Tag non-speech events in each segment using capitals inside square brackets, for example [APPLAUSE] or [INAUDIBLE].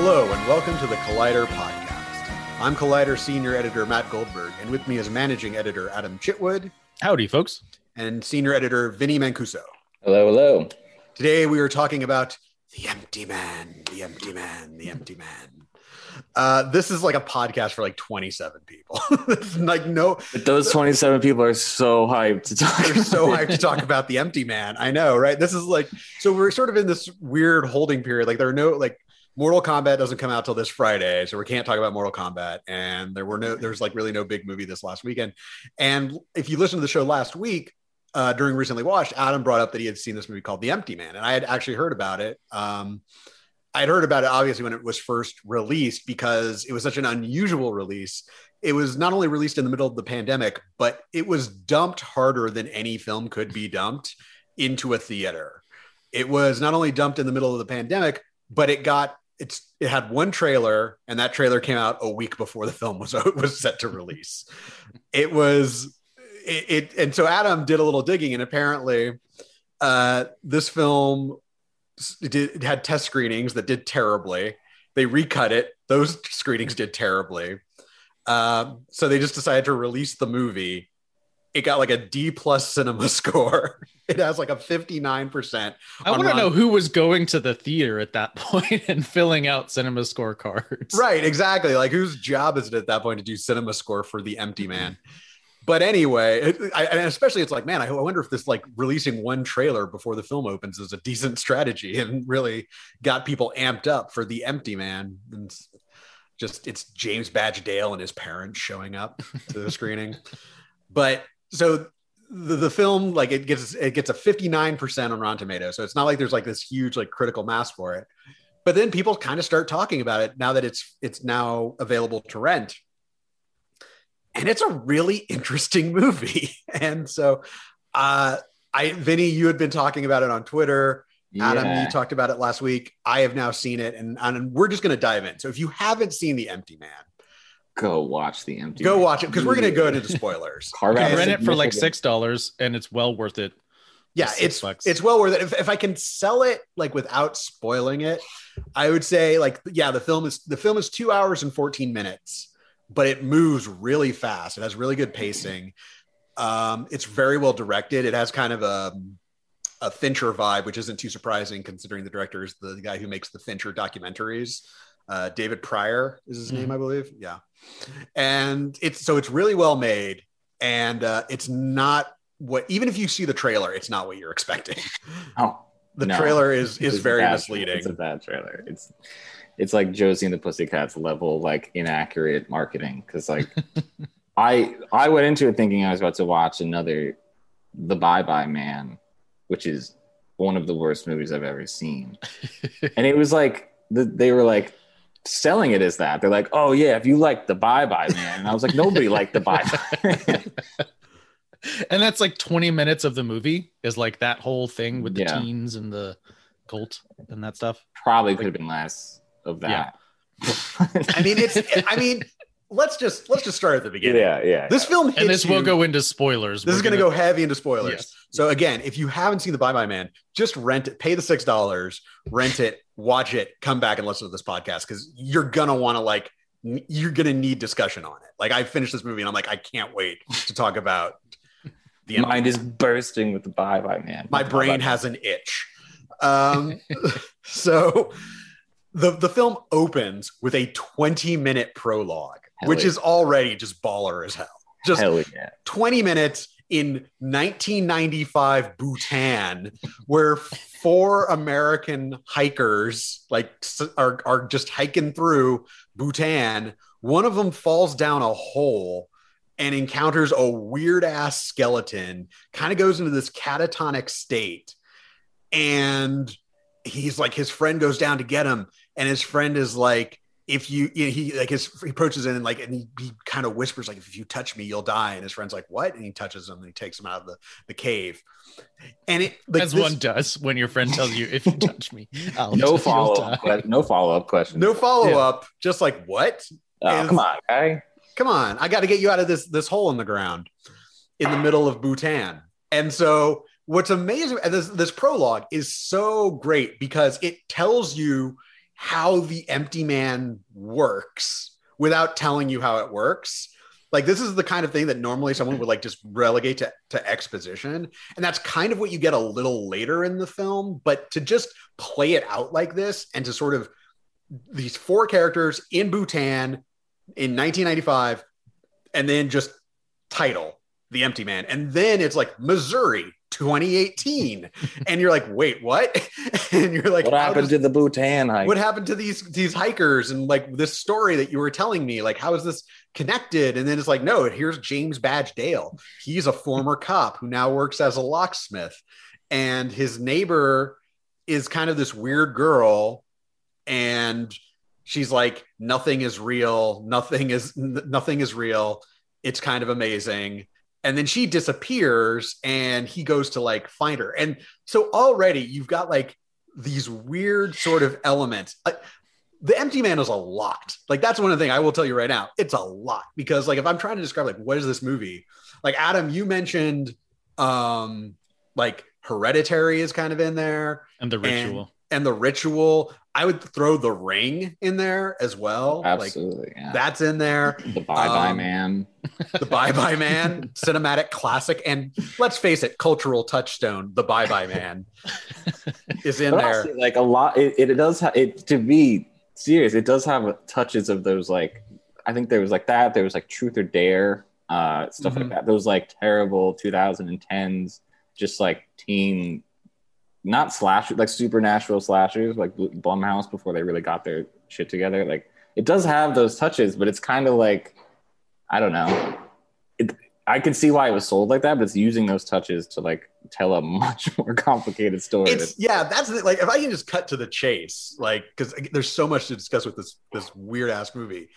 Hello, and welcome to the Collider Podcast. I'm Collider Senior Editor Matt Goldberg, and with me is Managing Editor Adam Chitwood Howdy, folks. and Senior Editor Vinnie Mancuso. Hello, hello. Today we are talking about the empty man, the empty man, the empty man. Uh, this is like a podcast for like 27 people. [LAUGHS] Like no, But those 27 people are so hyped to talk. they're so hyped to talk about the empty man. I know, right? This is like so we're sort of in this weird holding period. Like there are no like Mortal Kombat doesn't come out till this Friday, so we can't talk about Mortal Kombat. And there were no there's like really no big movie this last weekend. And if you listened to the show last week, uh, during recently watched, Adam brought up that he had seen this movie called The Empty Man, and I had actually heard about it. Um, I had heard about it obviously when it was first released because it was such an unusual release. It was not only released in the middle of the pandemic, but it was dumped harder than any film could be dumped into a theater. It was not only dumped in the middle of the pandemic, but it got it's it had one trailer, and that trailer came out a week before the film was [LAUGHS] was set to release. It was it, it and so Adam did a little digging, and apparently, uh, this film did it had test screenings that did terribly. They recut it; those screenings did terribly. Um, so they just decided to release the movie. It got like a D plus cinema [LAUGHS] score. It has like a fifty nine percent. I want to know who was going to the theater at that [LAUGHS] point and filling out cinema score cards. Right, exactly. Like whose job is it at that point to do cinema score for the empty man? But anyway, it, I, and especially it's like, man, I, I wonder if this like releasing one trailer before the film opens is a decent strategy [LAUGHS] and really got people amped up for the empty man. And it's just it's James Badge Dale and his parents showing up to the screening. But so the, the film like it gets it gets a 59% on Rotten Tomatoes. So it's not like there's like this huge like critical mass for it. But then people kind of start talking about it now that it's it's now available to rent. And it's a really [LAUGHS] interesting movie. [LAUGHS] And so uh i vinnie you had been talking about it on twitter. Adam you talked about it last week. I have now seen it. And, and we're just going to dive in. So if you haven't seen the empty man Go watch the empty. go watch it because we're going to go into the spoilers. [LAUGHS] Carve out rent it for like six dollars, and it's well worth it. yeah it's bucks. it's well worth it. If, if i can sell it like without spoiling it i would say like yeah the film is the film is two hours and 14 minutes but it moves really fast. It has really good pacing. Um it's very well directed. It has kind of a a fincher vibe which isn't too surprising considering the director is the guy who makes the fincher documentaries. Uh david prior is his name i believe. Yeah and it's so it's really well made and uh it's not what even if you see the trailer it's not what you're expecting Oh, the No. trailer is is it's very bad- misleading It's a bad trailer. It's it's like Josie and the Pussycats level like inaccurate marketing because like [LAUGHS] I I went into it thinking I was about to watch another The Bye Bye Man, which is one of the worst movies I've ever seen, [LAUGHS] and it was like the, they were like selling it as that. They're like, oh yeah, if you like The Bye Bye Man, and I was like, nobody liked The Bye Bye. [LAUGHS] and that's like 20 minutes of the movie is like that whole thing with the Yeah. teens and the cult and that stuff. Probably could have been less of that. [LAUGHS] i mean it's i mean let's just let's just start at the beginning yeah, yeah. this film hits And this will go into spoilers. this is We're going to go heavy into spoilers Yes. so again if you haven't seen the bye bye man just rent it pay the six dollars rent it watch it come back and listen to this podcast because you're gonna want to like you're gonna need discussion on it like i finished this movie and i'm like i can't wait to talk about the mind is bursting with the bye bye man. my brain has an itch. Um, [LAUGHS] so the the film opens with a 20 minute prologue, Hell which yeah. is already just baller as hell. Just hell yeah. 20 minutes in 1995 Bhutan, where four American hikers like are, are just hiking through Bhutan. One of them falls down a hole and encounters a weird ass skeleton, kind of goes into this catatonic state. And he's like, his friend goes down to get him, and his friend is like, if you, you know, he like his he approaches in and like and he, he kind of whispers like if you touch me you'll die and his friend's like what and he touches him and he takes him out of the, the cave and it like As this- one does when your friend tells you, if you [LAUGHS] touch me, I'll No you'll follow die." up. No follow up question. no follow up just like what Oh, come on, guy. come on i got to get you out of this this hole in the ground in the middle of bhutan and so what's amazing and this this prologue is so great because it tells you how the empty man works without telling you how it works. Like this is the kind of thing that normally someone would like just relegate to, to exposition. And that's kind of what you get a little later in the film. But to just play it out like this and to sort of these four characters in Bhutan in 1995, and then just title The Empty Man. And then it's like Missouri 2018. and you're like, wait, what? [LAUGHS] and you're like, what happened does- to the Bhutan hike? what happened to these these hikers and like this story that you were telling me? Like how is this connected? And then it's like no here's james badge dale he's a former cop who now works as a locksmith. And his neighbor is kind of this weird girl. And she's like nothing is real. Nothing is nothing is real. It's kind of amazing and then she disappears and he goes to like find her. And so already you've got like these weird sort of elements. Uh, the empty man is a lot. Like that's one of the things i will tell you right now. It's a lot because like if i'm trying to describe like what is this movie? Like adam you mentioned um like hereditary is kind of in there And the ritual. and the ritual i would throw the ring in there as well like Absolutely. yeah. that's in there [LAUGHS] the bye bye um, man. the Bye Bye Man, [LAUGHS] cinematic classic, and let's face it, cultural touchstone. The Bye Bye Man is in [LAUGHS] But there. honestly, like a lot, it, it does have it to be serious. It does have touches of those like I think there was like that. There was like Truth or Dare, uh, stuff Mhm. like that. Those like terrible 2010s, just like teen, not slash like supernatural slashers like Blumhouse before they really got their shit together. Like it does have those touches, but it's kind of like I don't know. It, I can see why it was sold like that, but it's using those touches to like tell a [LAUGHS] much more complicated story. It's yeah, that's the, like if I can just cut to the chase, like because there's so much to discuss with this this weird ass movie.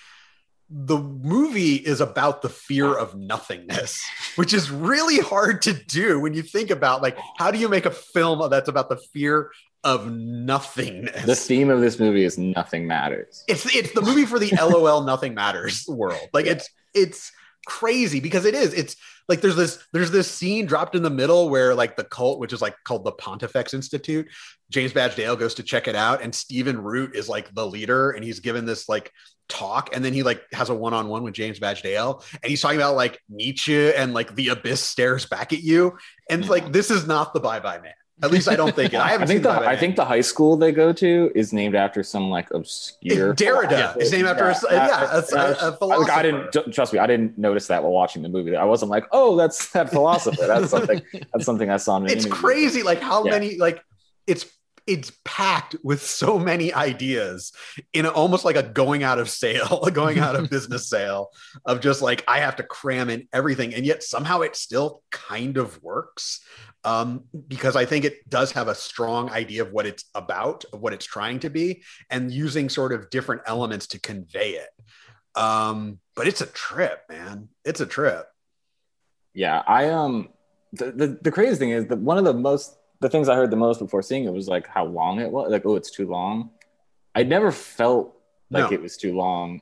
The movie is about the fear of nothingness, [LAUGHS] which is really hard to do when you think about like how do you make a film that's about the fear of nothingness? the theme of this movie is nothing matters. it's it's the movie for the [LAUGHS] LOL nothing matters world. Like it's it's crazy because it is. It's like there's this there's this scene dropped in the middle where like the cult, which is like called the Pontifex Institute, James Badge Dale goes to check it out, and Stephen Root is like the leader, and he's given this like talk, and then he like has a one-on-one with James Badge Dale, and he's talking about like Nietzsche and like the abyss stares back at you, and it's like this is not the Bye Bye Man. At least I don't think it. I [LAUGHS] I haven't think seen the I Man. think the high school they go to is named after some like obscure Derrida Yeah. is named after a, yeah, a, a, a Like. I didn't trust me. I didn't notice that while watching the movie. I wasn't like, oh, that's that philosopher. That's something. That's something I saw in it's interview. crazy like how Yeah. many like it's it's packed with so many ideas in almost like a going out of sale a [LAUGHS] going out of [LAUGHS] business sale of just like i have to cram in everything. And yet somehow it still kind of works um, because i think it does have a strong idea of what it's about of what it's trying to be and using sort of different elements to convey it. Um, but it's a trip man. It's a trip. Yeah, I um the, the the crazy thing is that one of the most the things I heard the most before seeing it was like how long it was. Like, oh, it's too long. I never felt like No. it was too long,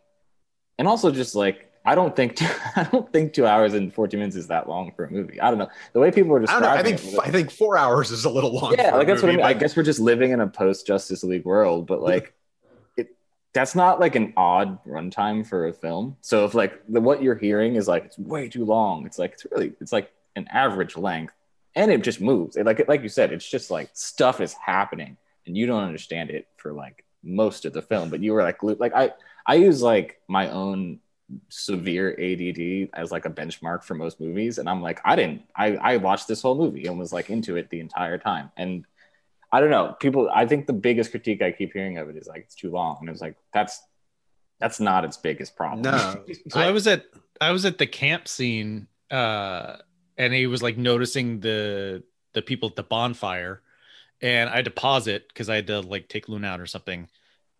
and also just like I don't think two, [LAUGHS] I don't think two hours and fourteen minutes is that long for a movie. I don't know the way people are i don't know i think it, I think four hours is a little long yeah, like that's what I movie, mean. I guess we're just living in a post Justice League world, but like it that's not like an odd runtime for a film. So if like the, what you're hearing is like it's way too long, it's like it's really it's like an average length, and it just moves. It, like like you said, it's just like stuff is happening, and you don't understand it for like most of the film. But you were like glued- like I I use like my own severe ADD as like a benchmark for most movies. And I'm like, I didn't, I, I watched this whole movie and was like into it the entire time. And I don't know, people, I think the biggest critique I keep hearing of it is like, it's too long. And it's like, that's, that's not its biggest problem. no [LAUGHS] So I, was at I was at the camp scene, uh, and he was like noticing the the people at the bonfire, and I had to pause it because I had to like take Luna out or something,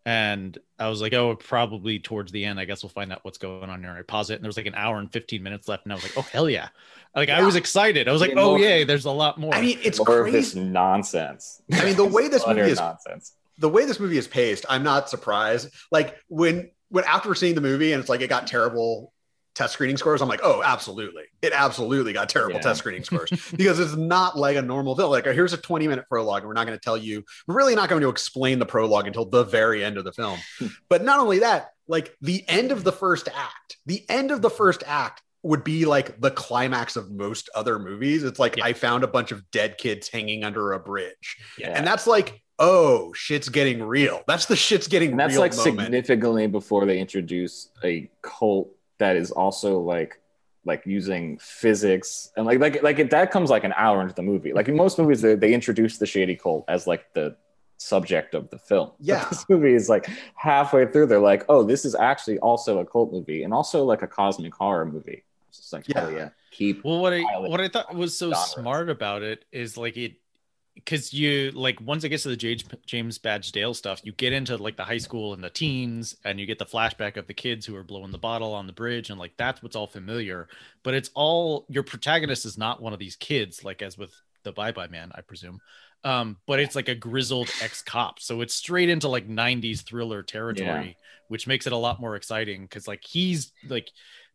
and I was like, oh, probably towards the end, I guess we'll find out what's going on here. I pause it, and there was like an hour and fifteen minutes left, and I was like, oh hell yeah, like I was excited. I was like, oh more- yay, there's a lot more. I mean, it's More of this nonsense. I mean, the way this [LAUGHS] movie is nonsense. the way this movie is paced, I'm not surprised. Like when when after seeing the movie and it's like it got terrible test screening scores, I'm like, oh, absolutely. It absolutely got terrible Yeah. test screening scores [LAUGHS] because it's not like a normal film. Like, here's a 20 minute prologue, and we're not going to tell you, we're really not going to explain the prologue until the very end of the film. Hmm. but not only that, like the end of the first act, the end of the first act would be like the climax of most other movies. It's like Yeah. I found a bunch of dead kids hanging under a bridge. Yeah. And that's like, oh, shit's getting real. That's the shit's getting And that's like moment. significantly before they introduce a cult that is also like like using physics and like like like it, that comes like an hour into the movie. Like in most movies, they, they introduce the shady cult as like the subject of the film. But Yeah. this movie is like halfway through. They're like, oh, this is actually also a cult movie and also like a cosmic horror movie. It's just like, oh, Yeah. oh yeah, keep Well, what I what I thought was so genres. smart about it is like it because you like once it gets to the James James Badge Dale stuff, you get into like the high school and the teens, and you get the flashback of the kids who are blowing the bottle on the bridge, and like that's what's all familiar. But it's all your protagonist is not one of these kids, like as with the Bye Bye Man, I presume. Um, but it's like a grizzled ex cop, so it's straight into like '90s thriller territory, which makes it a lot more exciting because like he's like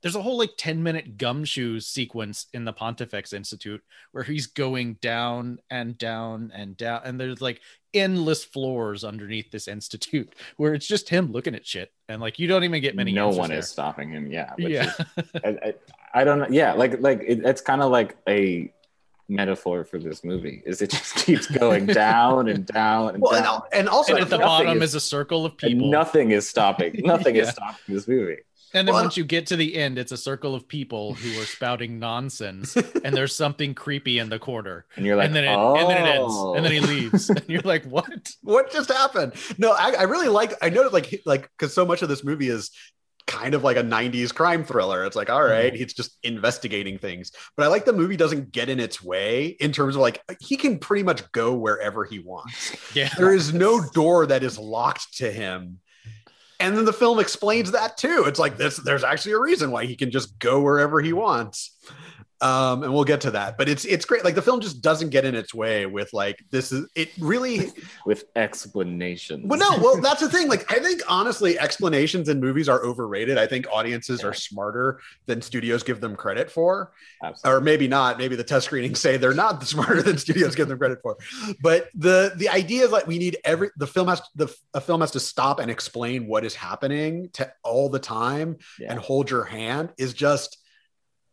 there's a whole like 10 minute gumshoe sequence in the Pontifex Institute where he's going down and down and down, and there's like endless floors underneath this institute [LAUGHS] where it's just him looking at shit, and like you don't even get many. no one there. is stopping him. Yeah. which Yeah, is- I, I, I don't know. Yeah, like like it, it's kind of like a metaphor for this movie. Is it just [LAUGHS] keeps going [LAUGHS] down and down and Well, down, al- and also and at the bottom is- is, a circle of and people, nothing is stopping. Nothing is stopping this movie. And then Well, once you get to the end, it's a circle of people who are spouting nonsense, [LAUGHS] and there's something creepy in the corner, And you're like, and then it oh. and then it ends, and then he leaves, and you're like, what? [LAUGHS] what just happened? No, I, I really like. I know like like because so much of this movie is kind of like a 90s crime thriller. It's like, all right, Mhm. he's just investigating things. But I like the movie doesn't get in its way in terms of like he can pretty much go wherever he wants. [LAUGHS] Yeah, There is no door that is locked to him. And then the film explains that too. It's like this there's actually a reason why he can just go wherever he wants. Um, and we'll get to that. But it's it's great. Like the film just doesn't get in its way with like this is it really [LAUGHS] with explanations. well, no, well, that's the thing. Like, I think honestly, explanations in movies are overrated. I think audiences are smarter than studios give them credit for, Absolutely. or maybe not. Maybe the test screenings say they're not [LAUGHS] smarter than studios give them credit for. But the the idea is like we need every the film has the a film has to stop and explain what is happening to all the time Yeah. and hold your hand is just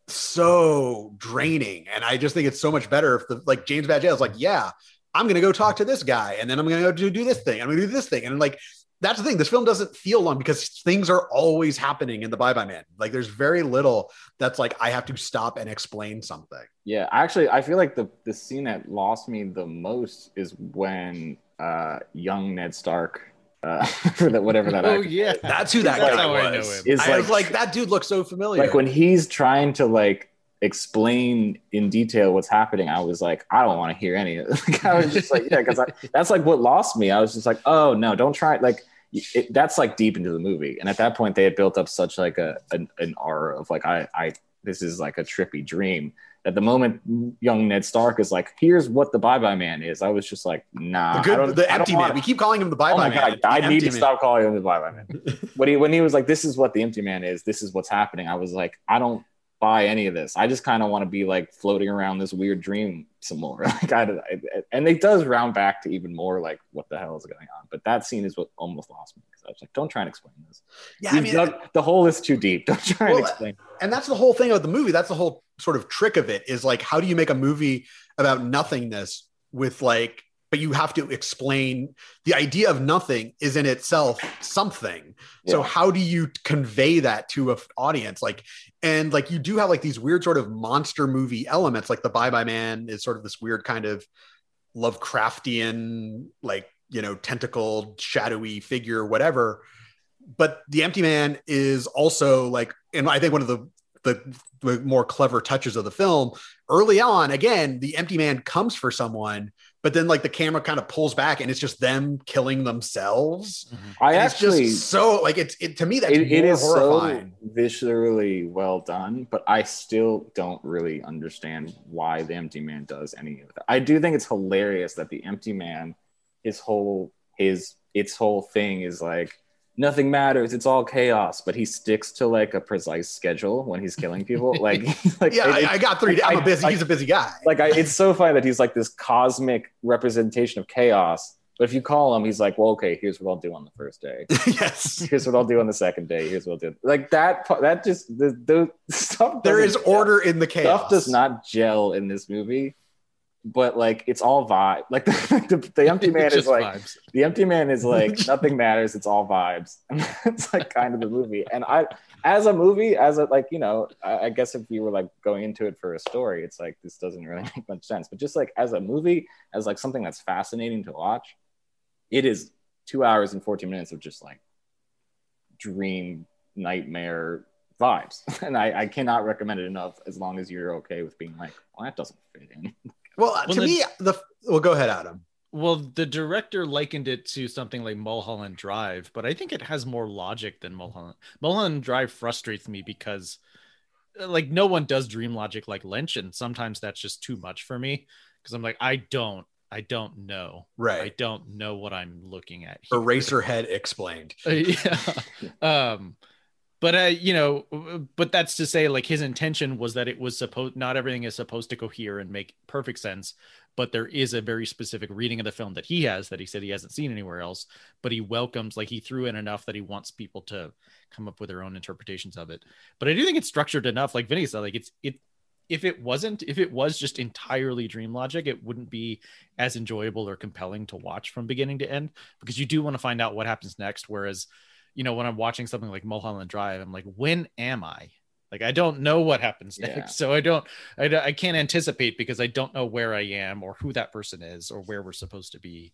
so draining. And I just think it's so much better if the like James Badge is like, yeah, I'm gonna go talk to this guy, and then I'm gonna go do, do this thing. I'm gonna do this thing, and like that's the thing. This film doesn't feel long because things are always happening in the Bye Bye Man. Like there's very little that's like I have to stop and explain something. Yeah, actually, I feel like the the scene that lost me the most is when uh, young Ned Stark, uh, [LAUGHS] for that whatever that oh actor yeah, That's who that That's guy how I know was. him. is I like, was like, that dude looks so familiar. like when he's trying to like explain in detail what's happening. I was like, I don't want to hear any of it. [LAUGHS] Like, I was just like, yeah, because that's like what lost me. I was just like, oh no, don't try it. Like it, that's like deep into the movie, and at that point, they had built up such like a an, an aura of like, I I this is like a trippy dream. At the moment, young Ned Stark is like, "Here's what the Bye Bye Man is." I was just like, "Nah, the good, the empty man. wanna- We keep calling him the Bye oh Bye my Man. god, I need to man. stop calling him the Bye Bye Man. [LAUGHS] when he when he was like, "This is what the Empty Man is. This is what's happening," I was like, I don't buy any of this. I just kind of want to be like floating around this weird dream some more. [LAUGHS] like, I, I, and it does round back to even more like what the hell is going on. But that scene is what almost lost me because I was like, don't try and explain this. Yeah, I mean, dug- the hole is too deep. [LAUGHS] Don't try and Well, explain. and that's the whole thing of the movie that's the whole sort of trick of it is like how do you make a movie about nothingness with like but you have to explain the idea of nothing is in itself something. So how do you convey that to an audience? Like and like you do have like these weird sort of monster movie elements like the bye bye man is sort of this weird kind of lovecraftian like you know tentacled shadowy figure whatever. But the empty man is also like and i think one of the the, the more clever touches of the film early on again the empty man comes for someone but then like the camera kind of pulls back and it's just them killing themselves. Mm-hmm. I And it's actually just so like it's it to me that it, it is horrifying. so viscerally well done, but I still don't really understand why the Empty Man does any of that. I do think it's hilarious that the Empty Man, his whole his its whole thing is like nothing matters. It's all chaos. But he sticks to like a precise schedule when he's killing people. [LAUGHS] Like, [LAUGHS] like yeah, it- I, I got three. I'm a I- busy. I- he's a busy guy. like I, it's so funny that he's like this cosmic representation of chaos. But if you call him, he's like, well, okay, here's what I'll do on the first day. [LAUGHS] yes, Here's what I'll do on the second day. Here's what I'll do. Like that. pa- That just the, the stuff. there is order in the chaos. Stuff does not gel in this movie. But like it's all vibe. Like [LAUGHS] the, the, the empty [LAUGHS] man is like vibes. the empty man is like [LAUGHS] nothing matters. It's all vibes. And that's like kind of the movie. And I, as a movie, as a like you know, I, I guess if you were like going into it for a story, it's like this doesn't really make much sense. But just like as a movie, as like something that's fascinating to watch, it is two hours and fourteen minutes of just like dream nightmare vibes. And I, I cannot recommend it enough. As long as you're okay with being like, well, that doesn't fit in. Well, Well, to then- me, the well, go ahead, Adam. Well, the director likened it to something like Mulholland Drive, but I think it has more logic than Mulholland. Mulholland Drive frustrates me because, uh, like, no one does dream logic like Lynch, and sometimes that's just too much for me because I'm like, I don't, I don't know, Right. I don't know what I'm looking at. Here. Eraserhead explained. Uh, [LAUGHS] yeah. um but uh you know but that's to say like his intention was that it was supposed not everything is supposed to cohere and make perfect sense but there is a very specific reading of the film that he has that he said he hasn't seen anywhere else but he welcomes like he threw in enough that he wants people to come up with their own interpretations of it. But i do think it's structured enough like vinnie said like it's it if it wasn't if it was just entirely dream logic it wouldn't be as enjoyable or compelling to watch from beginning to end because you do want to find out what happens next whereas you know when i'm watching something like mulholland drive i'm like when am i like i don't know what happens Yeah. next [LAUGHS] so i don't I, I can't anticipate because i don't know where i am or who that person is or where we're supposed to be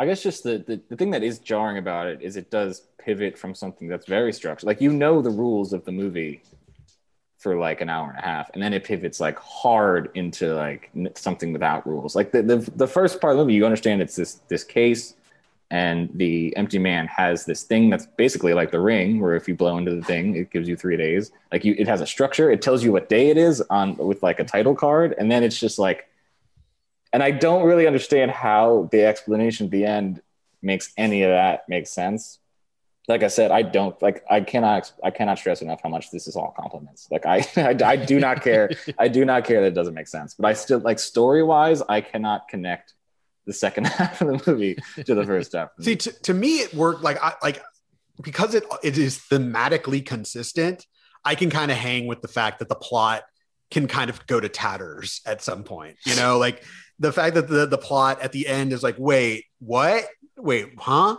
I guess just the, the the thing that is jarring about it is it does pivot from something that's very structured. Like you know the rules of the movie for like an hour and a half, and then it pivots like hard into like something without rules. Like the, the the first part of the movie, you understand it's this this case, and the empty man has this thing that's basically like the ring, where if you blow into the thing, it gives you three days. Like you, it has a structure. It tells you what day it is on with like a title card, and then it's just like and I don't really understand how the explanation at the end makes any of that make sense. Like I said, I don't like. I cannot. I cannot stress enough how much this is all compliments. Like I, [LAUGHS] I, I do not care. I do not care that it doesn't make sense. But I still like story wise, I cannot connect the second [LAUGHS] half of the movie to the first half. See, to, to me, it worked like I like because it it is thematically consistent. I can kind of hang with the fact that the plot can kind of go to tatters at some point. You know, [LAUGHS] like the fact that the the plot at the end is like, wait, what? Wait, huh?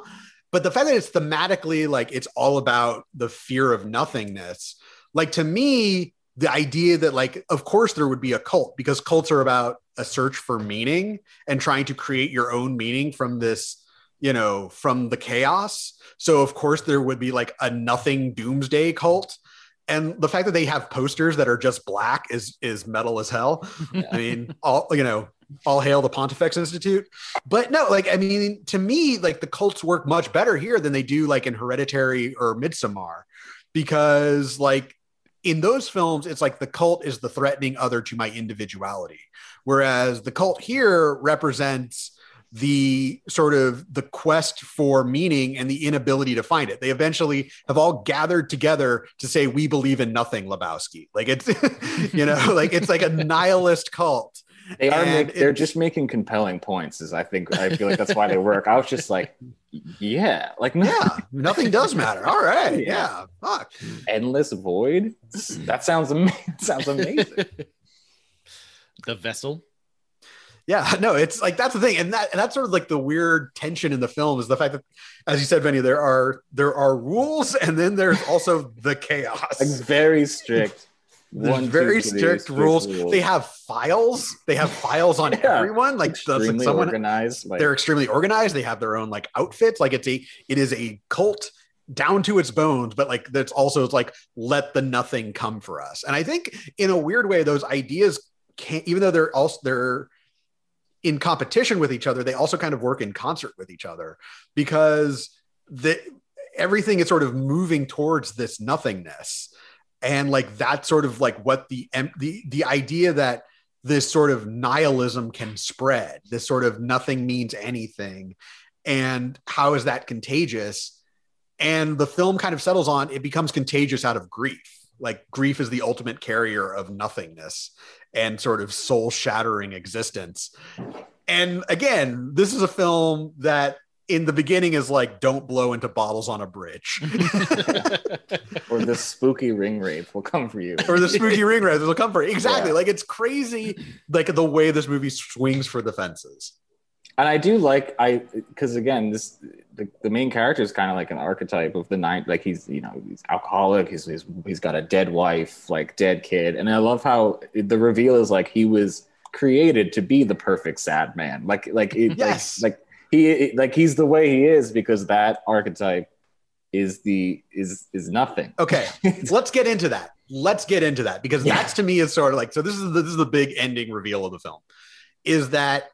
But the fact that it's thematically like it's all about the fear of nothingness, like to me, the idea that like, of course, there would be a cult because cults are about a search for meaning and trying to create your own meaning from this you know, from the chaos. So of course there would be like a nothing doomsday cult. And the fact that they have posters that are just black is is metal as hell. [LAUGHS] I mean, all you know, all hail the Pontifex Institute. But no, like I mean, to me, like the cults work much better here than they do like in Hereditary or Midsommar, because like in those films, it's like the cult is the threatening other to my individuality, whereas the cult here represents the sort of the quest for meaning and the inability to find it. They eventually have all gathered together to say we believe in nothing, Lebowski. Like it's [LAUGHS] you know, like it's like a [LAUGHS] nihilist cult. They are. Make, they're just making compelling points. Is I think I feel like that's why they work. I was just like, yeah, like no, Yeah, nothing does matter. All right, [LAUGHS] Yeah. yeah, fuck. endless void. That sounds amazing. sounds amazing. The vessel Yeah, [LAUGHS] no, it's like that's the thing, and that and that's sort of like the weird tension in the film is the fact that, as you said, Vinnie, there are there are rules, and then there's also the chaos. Like very strict. [LAUGHS] There's one, two, very three, strict, rules. rules. They have files. They have files on Yeah. everyone. Like that's like extremely someone. organized. Like, they're extremely organized. They have their own like outfits. Like it's a it is a cult down to its bones, but like that's also it's like let the nothing come for us. And I think in a weird way, those ideas can't even though they're also they're in competition with each other, they also kind of work in concert with each other because the everything is sort of moving towards this nothingness. And like that's sort of like what the the the idea that this sort of nihilism can spread, this sort of nothing means anything. And how is that contagious? and the film kind of settles on it becomes contagious out of grief like grief is the ultimate carrier of nothingness and sort of soul shattering existence. And again this is a film that in the beginning is like don't blow into bottles on a bridge. [LAUGHS] Or the spooky ring rape will come for you. Or the spooky ring rape will come for you. Exactly. Yeah. like it's crazy like the way this movie swings for the fences. And I do like I because again this the, the main character is kind of like an archetype of the night like he's you know he's alcoholic he's, he's he's got a dead wife like dead kid. And I love how the reveal is like he was created to be the perfect sad man. Like like it, yes. like, like he like he's the way he is because that archetype is the is is nothing. Okay [LAUGHS] let's get into that. Let's get into that because yeah. that's to me is sort of like so this is the, this is the big ending reveal of the film is that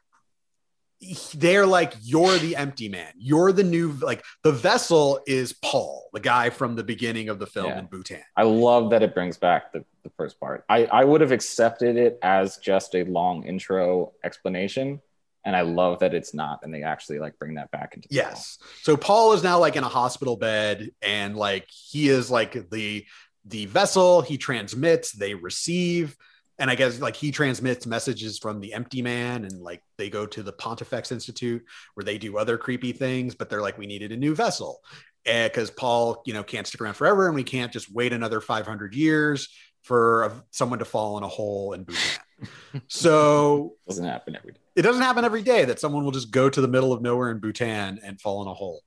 they're like you're the empty man. You're the new like the vessel is paul the guy from the beginning of the film yeah. in bhutan. I love that it brings back the, the first part. I i would have accepted it as just a long intro explanation and i love that it's not and they actually like bring that back into yes film. so paul is now like in a hospital bed and like he is like the the vessel he transmits they receive and I guess like he transmits messages from the empty man and like they go to the Pontifex Institute where they do other creepy things, but they're like, we needed a new vessel because Paul, you know, can't stick around forever and we can't just wait another 500 years for a, someone to fall in a hole in Bhutan. [LAUGHS] so it doesn't happen every day. It doesn't happen every day that someone will just go to the middle of nowhere in Bhutan and fall in a hole.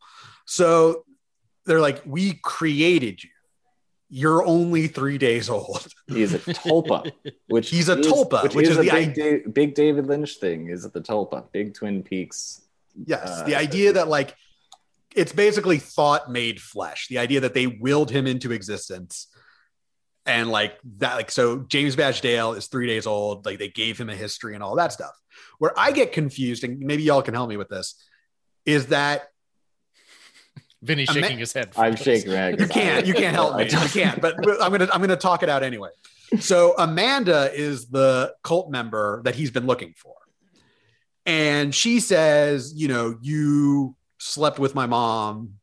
So they're like, we created you you're only three days old. He's a tulpa, [LAUGHS] which he's a is, tulpa, which, which is, is the big, da- big, David Lynch thing. Is it the tulpa? Big Twin Peaks. Yes, uh, the idea that like it's basically thought made flesh. The idea that they willed him into existence, and like that, like so James Badge Dale is three days old. Like they gave him a history and all that stuff. Where I get confused, and maybe y'all can help me with this, is that Vinnie's shaking his head. I'm shaking my head. You can't. You can't help me. You can't. But I'm gonna. I'm gonna talk it out anyway. So Amanda is the cult member that he's been looking for, and she says, you know, you slept with my mom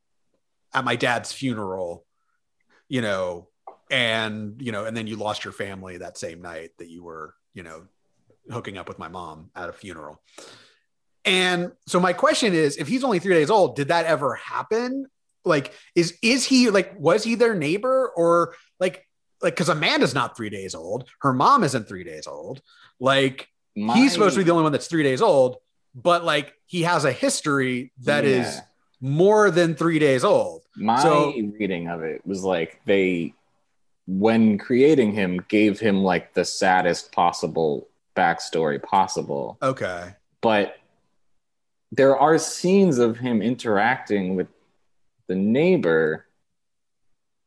at my dad's funeral, you know, and you know, and then you lost your family that same night that you were, you know, hooking up with my mom at a funeral. And so my question is, if he's only three days old, did that ever happen? Like, is is he like was he their neighbor or like like because Amanda's not three days old, her mom isn't three days old. Like my... he's supposed to be the only one that's three days old, but like he has a history that yeah. is more than three days old. My so, reading of it was like they when creating him gave him like the saddest possible backstory possible. Okay. But there are scenes of him interacting with the neighbor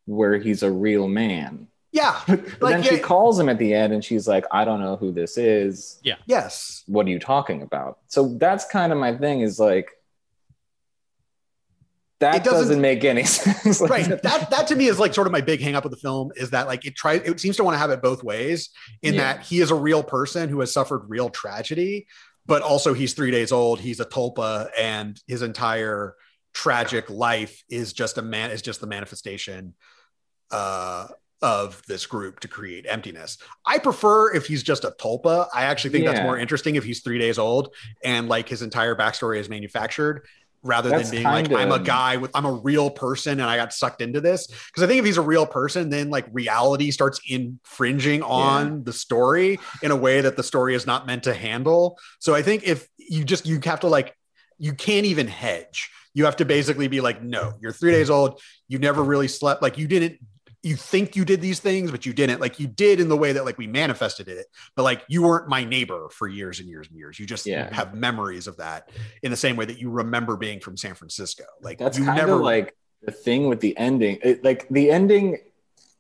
where he's a real man. Yeah. [LAUGHS] But like, then yeah. she calls him at the end and she's like, I don't know who this is. Yeah. Yes. What are you talking about? So that's kind of my thing is like, that doesn't, doesn't, make any [LAUGHS] sense. right. That that to me is like sort of my big hang up with the film is that like it tries it seems to want to have it both ways in yeah. that he is a real person who has suffered real tragedy, but also he's three days old. He's a tulpa, and his entire tragic life is just a man is just the manifestation uh, of this group to create emptiness. I prefer if he's just a tulpa. I actually think yeah. that's more interesting if he's three days old and like his entire backstory is manufactured rather That's than being like, of... I'm a guy with, I'm a real person and I got sucked into this. Because I think if he's a real person, then like reality starts infringing on yeah. the story in a way that the story is not meant to handle. So I think if you just, you have to like, you can't even hedge. You have to basically be like, no, you're three days old. You never really slept. Like you didn't you think you did these things, but you didn't. Like you did in the way that like we manifested it, but like you weren't my neighbor for years and years and years. You just yeah. have memories of that in the same way that you remember being from San Francisco. Like that's you kind never of like the thing with the ending. It, like the ending,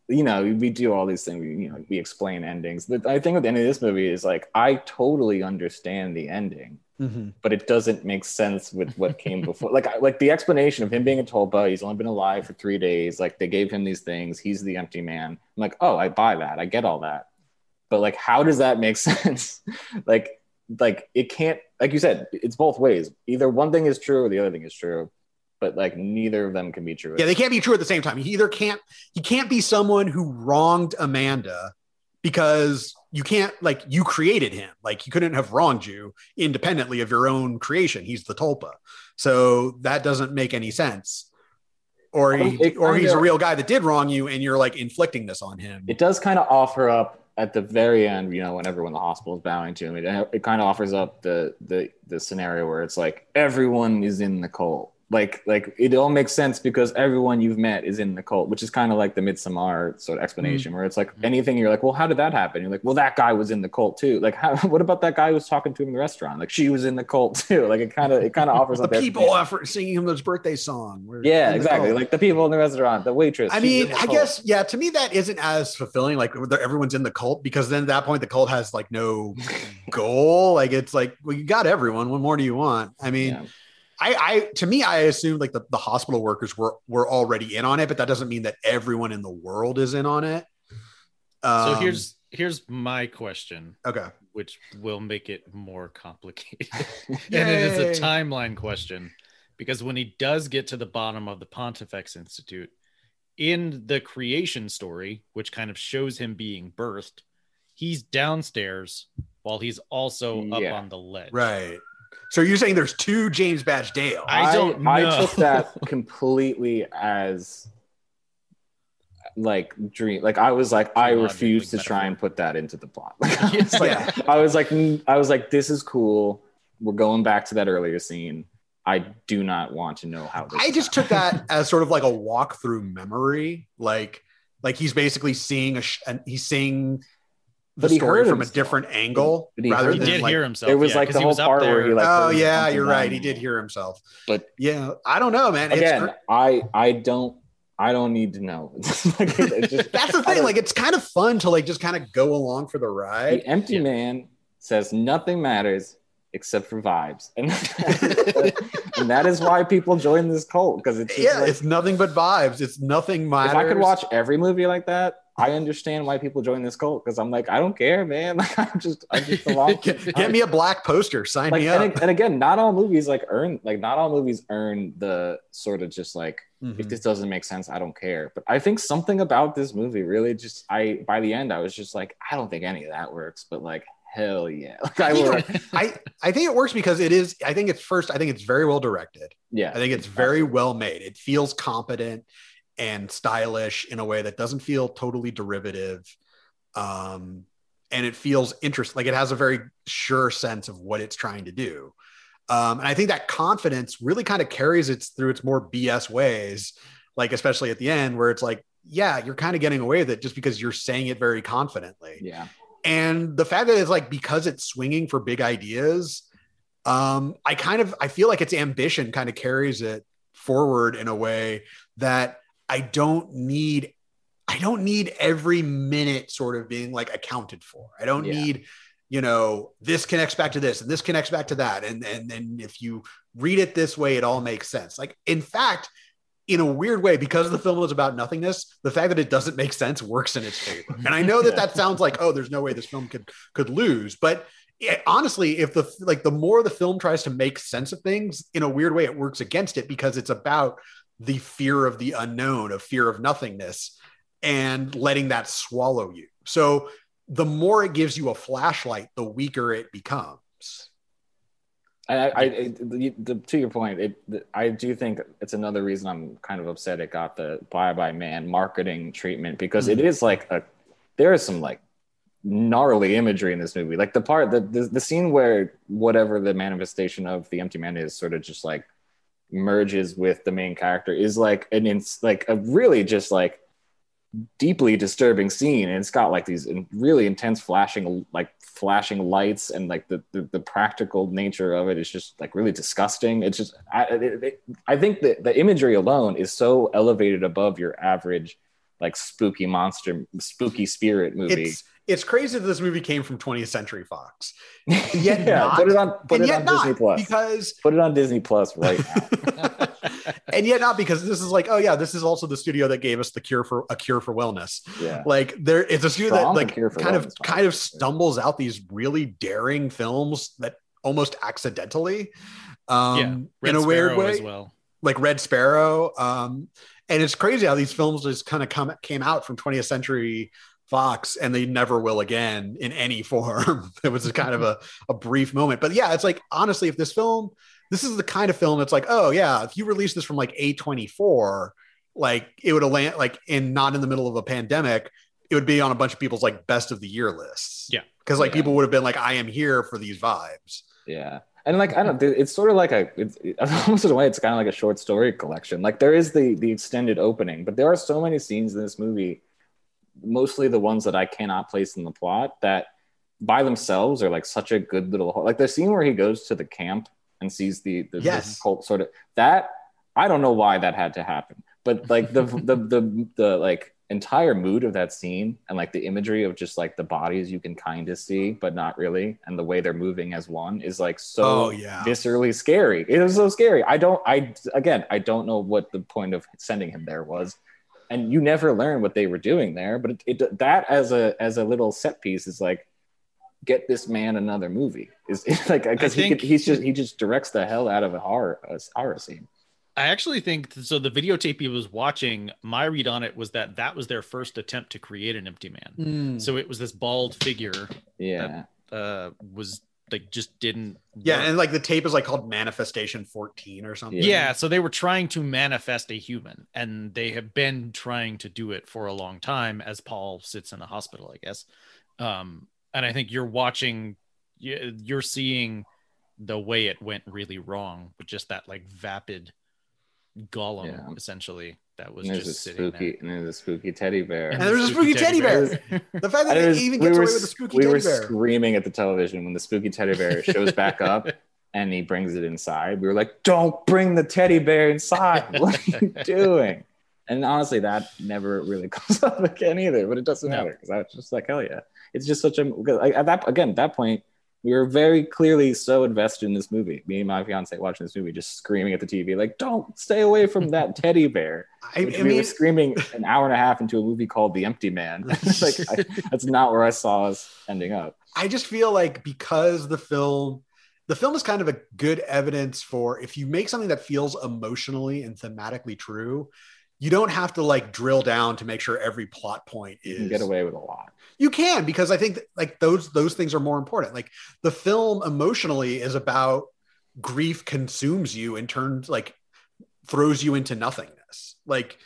you know, we do all these things. We, you know, we explain endings. But I think with the end of this movie is like I totally understand the ending Mm-hmm. but it doesn't make sense with what came before. like, like the explanation of him being a tulpa, he's only been alive for three days. Like they gave him these things. He's the empty man. I'm like, oh, I buy that. I get all that. But like, how does that make [LAUGHS] sense? like, like it can't. Like you said, it's both ways. Either one thing is true or the other thing is true. but like neither of them can be true. Yeah, they can't be true at the same time. He either can't he can't be someone who wronged Amanda because you can't like you created him. Like he couldn't have wronged you independently of your own creation. He's the Tulpa. So that doesn't make any sense. Or he, or he's a real guy that did wrong you and you're like inflicting this on him. it does kind of offer up at the very end, you know, when everyone in the hospital is bowing to him, it, it kind of offers up the the the scenario where it's like everyone is in the cult. Like like it all makes sense because everyone you've met is in the cult, which is kind of like the Midsommar sort of explanation, mm. where it's like mm-hmm. anything you're like, well, how did that happen? You're like, well, that guy was in the cult too. Like, how, [LAUGHS] what about that guy who was talking to him in the restaurant? Like, she was in the cult [LAUGHS] too. Like, it kind of it kind of offers the people everything. effort singing him his birthday song. Yeah, exactly. Like the people in the restaurant, the waitress. I mean, I guess, yeah, to me, that isn't as fulfilling. Like, everyone's in the cult because then at that point, the cult has like no [LAUGHS] goal. Like, it's like, well, you got everyone. What more do you want? I mean, Yeah. I, I, to me, I assumed like the, the hospital workers were, were already in on it, but that doesn't mean that everyone in the world is in on it. So Um, here's here's my question, okay. which will make it more complicated. [LAUGHS] and it is a timeline question because when he does get to the bottom of the Pontifex Institute in the creation story, which kind of shows him being birthed, he's downstairs while he's also up on the ledge. Right. So you're saying there's two James Badge Dale. I don't I know. took that [LAUGHS] completely as like dream. Like I was like, I Odd, refuse to try and put that into the plot. [LAUGHS] Like, I, was Yeah. like, I was like, mm, I was like, this is cool. We're going back to that earlier scene. I do not want to know how. This I just took that as sort of like a walk through memory, like like he's basically seeing a sh- and he's seeing the he story heard from a different angle But he rather He than did like. hear himself. It was yeah, like 'cause the whole was up part where he like. oh yeah, you're right. wrong. He did hear himself. But Yeah, I don't know, man. It's again, cr- I I don't I don't need to know. [LAUGHS] Like, just- [LAUGHS] that's the thing. Like it's kind of fun to like just kind of go along for the ride. the empty Yeah. man says nothing matters except for vibes [LAUGHS] and, and that is why people join this cult because it's Yeah, like, it's nothing but vibes. It's nothing matters. if i could watch every movie like that i understand why people join this cult because i'm like i don't care man [LAUGHS] like i'm just i just belong to [LAUGHS] get, get me a black poster. Sign like me and, up. and again not all movies like earn like not all movies earn the sort of just like if Mhm. this doesn't make sense i don't care but i think something about this movie really just i by the end i was just like i don't think any of that works but like hell yeah [LAUGHS] like i think, I, I think it works because it is. I think it's first. I think it's very well directed. yeah I think it's very well made. It feels competent and stylish in a way that doesn't feel totally derivative. Um, and it feels interesting. Like it has a very sure sense of what it's trying to do. Um, and I think that confidence really kind of carries it through its more BS ways, like especially at the end where it's like, yeah, you're kind of getting away with it just because you're saying it very confidently yeah and the fact that it's like because it's swinging for big ideas um i kind of i feel like its ambition kind of carries it forward in a way that i don't need i don't need every minute sort of being like accounted for i don't Yeah. need you know this connects back to this and this connects back to that and and and if you read it this way it all makes sense like in fact in a weird way because the film is about nothingness the fact that it doesn't make sense works in its favor and i know that Yeah. that [LAUGHS] sounds like oh there's no way this film could could lose but it- honestly if the like the more the film tries to make sense of things in a weird way it works against it because it's about the fear of the unknown of fear of nothingness and letting that swallow you. So the more it gives you a flashlight the weaker it becomes. I, I, I the, the, to your point, it, I do think it's another reason I'm kind of upset it got the Bye Bye Man marketing treatment because it hmm. is like a there is some like gnarly imagery in this movie. Like the part the, the the scene where whatever the manifestation of the Empty Man is sort of just like merges with the main character is like an ins like a really just like deeply disturbing scene. And it's got like these really intense flashing like flashing lights and like the, the the practical nature of it is just like really disgusting. It's just i it, it- i think that the imagery alone is so elevated above your average like spooky monster spooky spirit movie. It's it's crazy that this movie came from 20th century fox. [LAUGHS] Yet yeah. not. put it on put and it yet on not disney plus. because put it on disney plus right now. [LAUGHS] And yet not because this is like oh yeah this is also the studio that gave us the cure for a cure for wellness. Yeah. Like there it's a studio that like kind of Wellness, kind of stumbles out these really daring films that almost accidentally um Yeah, in Red a weird way as well. like Red Sparrow. Um, and it's crazy how these films just kind of come came out from 20th century Fox and they never will again in any [LAUGHS] form. it was kind of a, a brief moment. But yeah, it's like honestly, if this film, this is the kind of film that's like, oh yeah, if you release this from like A24, like it would have land like in not in the middle of a pandemic, it would be on a bunch of people's like best of the year lists. Yeah. Because like Yeah. people would have been like, I am here for these vibes. Yeah. And like I don't, it's sort of like a, it's [LAUGHS] almost in a way, it's kind of like a short story collection. Like there is the the extended opening, but there are so many scenes in this movie, mostly the ones that I cannot place in the plot that by themselves are like such a good little like the scene where he goes to the camp and sees the the, Yes. cult sort of that I don't know why that had to happen, but like the the the the like entire mood of that scene and like the imagery of just like the bodies you can kind of see but not really and the way they're moving as one is like so Oh, yeah. viscerally scary it was so scary i don't i again i don't know what the point of sending him there was and you never learn what they were doing there but it, it that as a as a little set piece is like get this man another movie is like because he could, he's just he just directs the hell out of a horror a horror scene I actually think so. The videotape he was watching, my read on it was that that was their first attempt to create an empty man. So it was this bald figure yeah uh was like just didn't Yeah, work. and like the tape is like called Manifestation 14 or something. yeah. so they were trying to manifest a human and they have been trying to do it for a long time as paul sits in the hospital i guess um and i think you're watching you- you're seeing the way it went really wrong with just that like vapid golem Yeah. essentially that was and there's a just sitting spooky there and there's a spooky teddy bear And there's a [LAUGHS] spooky teddy bear. [LAUGHS] The fact that And they was- even we gets were, away with the spooky we teddy were screaming at the television when the spooky teddy bear [LAUGHS] shows back up and he brings it inside. We were like, "Don't bring the teddy bear inside! What are you doing?" And honestly, that never really comes up again either. But it doesn't No. matter because I was just like, "Hell yeah!" It's just such a because like, at that again at that point. We were very clearly so invested in this movie. Me and my fiance watching this movie, just screaming at the TV, like, "Don't stay away from that [LAUGHS] teddy bear!" I, I we were screaming [LAUGHS] an hour and a half into a movie called The Empty Man. [LAUGHS] like I, that's not where I saw us ending up. I just feel like because the film, the film is kind of a good evidence for if you make something that feels emotionally and thematically true, you don't have to like drill down to make sure every plot point You is can get away with a lot. you can because i think that, like those those things are more important like the film emotionally is about grief consumes you and turns like throws you into nothingness like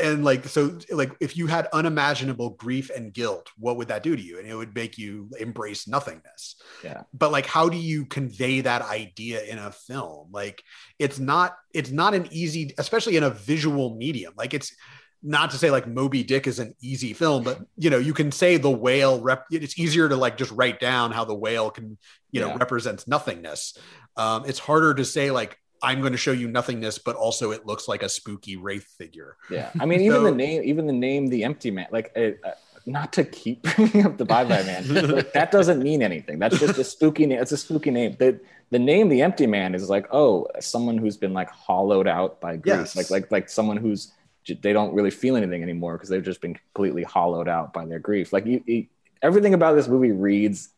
and like so like if you had unimaginable grief and guilt what would that do to you and it would make you embrace nothingness Yeah. but like how do you convey that idea in a film like it's not it's not an easy especially in a visual medium like it's not to say like Moby Dick is an easy film, but you know, you can say the whale rep it's easier to like just write down how the whale can, you know, Yeah. represents nothingness. Um, it's harder to say like I'm going to show you nothingness, but also it looks like a spooky wraith figure. Yeah. I mean, even the name, even the name, The Empty Man, like, uh, uh, not to keep [LAUGHS] bringing up the Bye Bye Man, like, that doesn't mean anything. That's just a spooky name. It's a spooky name. The, the name The Empty Man is like, oh, someone who's been like hollowed out by grief. Yes. Like, like, like someone who's, they don't really feel anything anymore because they've just been completely hollowed out by their grief. Like you, you everything about this movie reads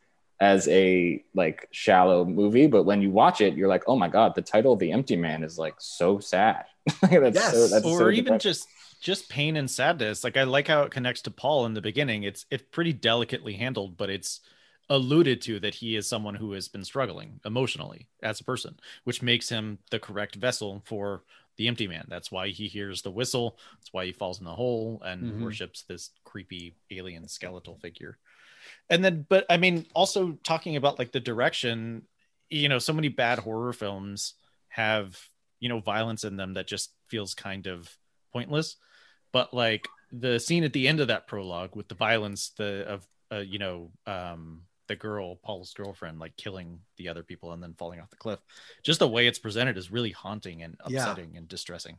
as a like shallow movie, but when you watch it, you're like, oh my god, the title of The Empty Man is like so sad. [LAUGHS] that's Yes. so, that's or so even depressing. just just pain and sadness like i like how it connects to paul in the beginning it's it's pretty delicately handled but it's alluded to that he is someone who has been struggling emotionally as a person which makes him the correct vessel for the empty man that's why he hears the whistle that's why he falls in the hole and Mhm. worships this creepy alien skeletal figure and then but i mean also talking about like the direction you know so many bad horror films have you know violence in them that just feels kind of pointless but like the scene at the end of that prologue with the violence the of uh, you know um the girl paul's girlfriend like killing the other people and then falling off the cliff just the way it's presented is really haunting and Yeah. upsetting and distressing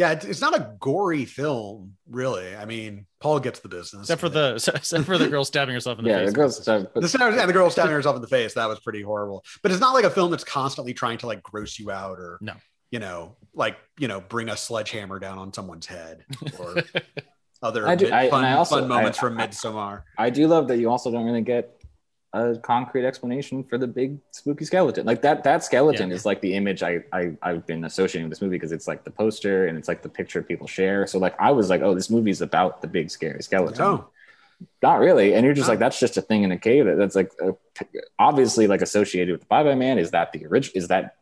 Yeah, it's, it's not a gory film, really. I mean, Paul gets the business. except for the [LAUGHS] except for the girl stabbing herself in the yeah, face the girls. the stars and the girl stabbing herself in the face. That was pretty horrible. But it's not like a film that's constantly trying to like gross you out or No. you know, like you know, bring a sledgehammer down on someone's head or [LAUGHS] other I do- mid- I- fun, I also- fun moments I- from I- Midsommar. I do love that you also don't really get a concrete explanation for the big spooky skeleton. Like that that skeleton Yeah. is like the image I, I I've been associating with this movie because it's like the poster and it's like the picture people share. So like I was like, oh, this movie's about the big scary skeleton. No. Not really. And you're just No. like, that's just a thing in a cave. That's like uh, obviously like associated with the Bye Bye Man. Is that the original? Is that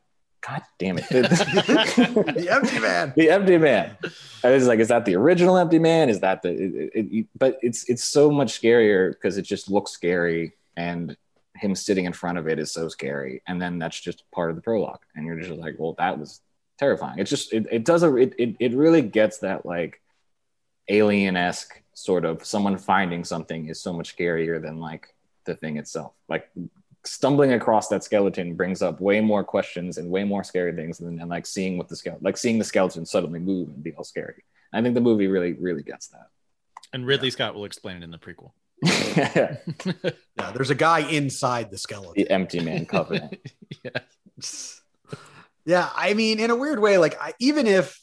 God damn it? [LAUGHS] [LAUGHS] the empty man. the empty man and it's like is that the original empty man is that the it, it, it- but it's it's so much scarier because it just looks scary and him sitting in front of it is so scary. And then that's just part of the prologue. And you're just like well that was terrifying. It's just it, it does a it, it, it really gets that like alien-esque sort of someone finding something is so much scarier than like the thing itself. Like stumbling across that skeleton brings up way more questions and way more scary things than, than like seeing what the skeleton like seeing the skeleton suddenly move and be all scary. I think the movie really really gets that. And Ridley Scott will explain it in the prequel. That [LAUGHS] Yeah, there's a guy inside the skeleton. the empty man covenant [LAUGHS] yeah. Yeah, I mean, in a weird way, like I, even if,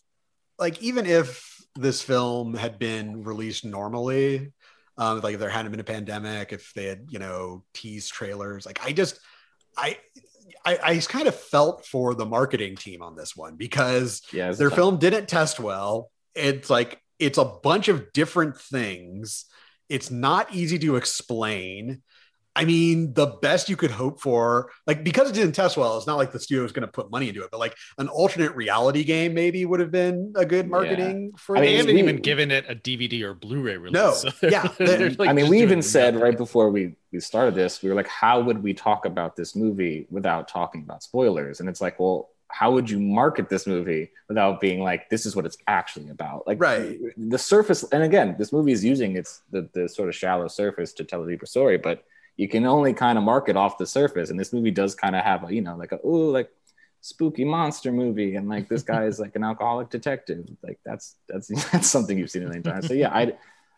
like even if this film had been released normally, um, like if there hadn't been a pandemic, if they had, you know, teased trailers, like I just, I, I, I just kind of felt for the marketing team on this one because yeah their tough. film didn't test well. It's like it's a bunch of different things. It's not easy to explain. I mean, the best you could hope for, like because it didn't test well, it's not like the studio was going to put money into it, but like an alternate reality game maybe would have been a good marketing for I mean, this. haven't we- even given it a DVD or Blu-ray release. No. so Yeah, [LAUGHS] they're, like, I mean, we even said nothing. right before we we started this, we were like, "How would we talk about this movie without talking about spoilers?" And it's like, well, how would you market this movie without being like, "This is what it's actually about"? Like, Right. The surface, and again, this movie is using its the the sort of shallow surface to tell a deeper story, but you can only kind of market off the surface. And this movie does kind of have a, you know, like a oh, like spooky monster movie, and like this guy is like an alcoholic detective. Like that's that's [LAUGHS] that's something you've seen a million times. So yeah, I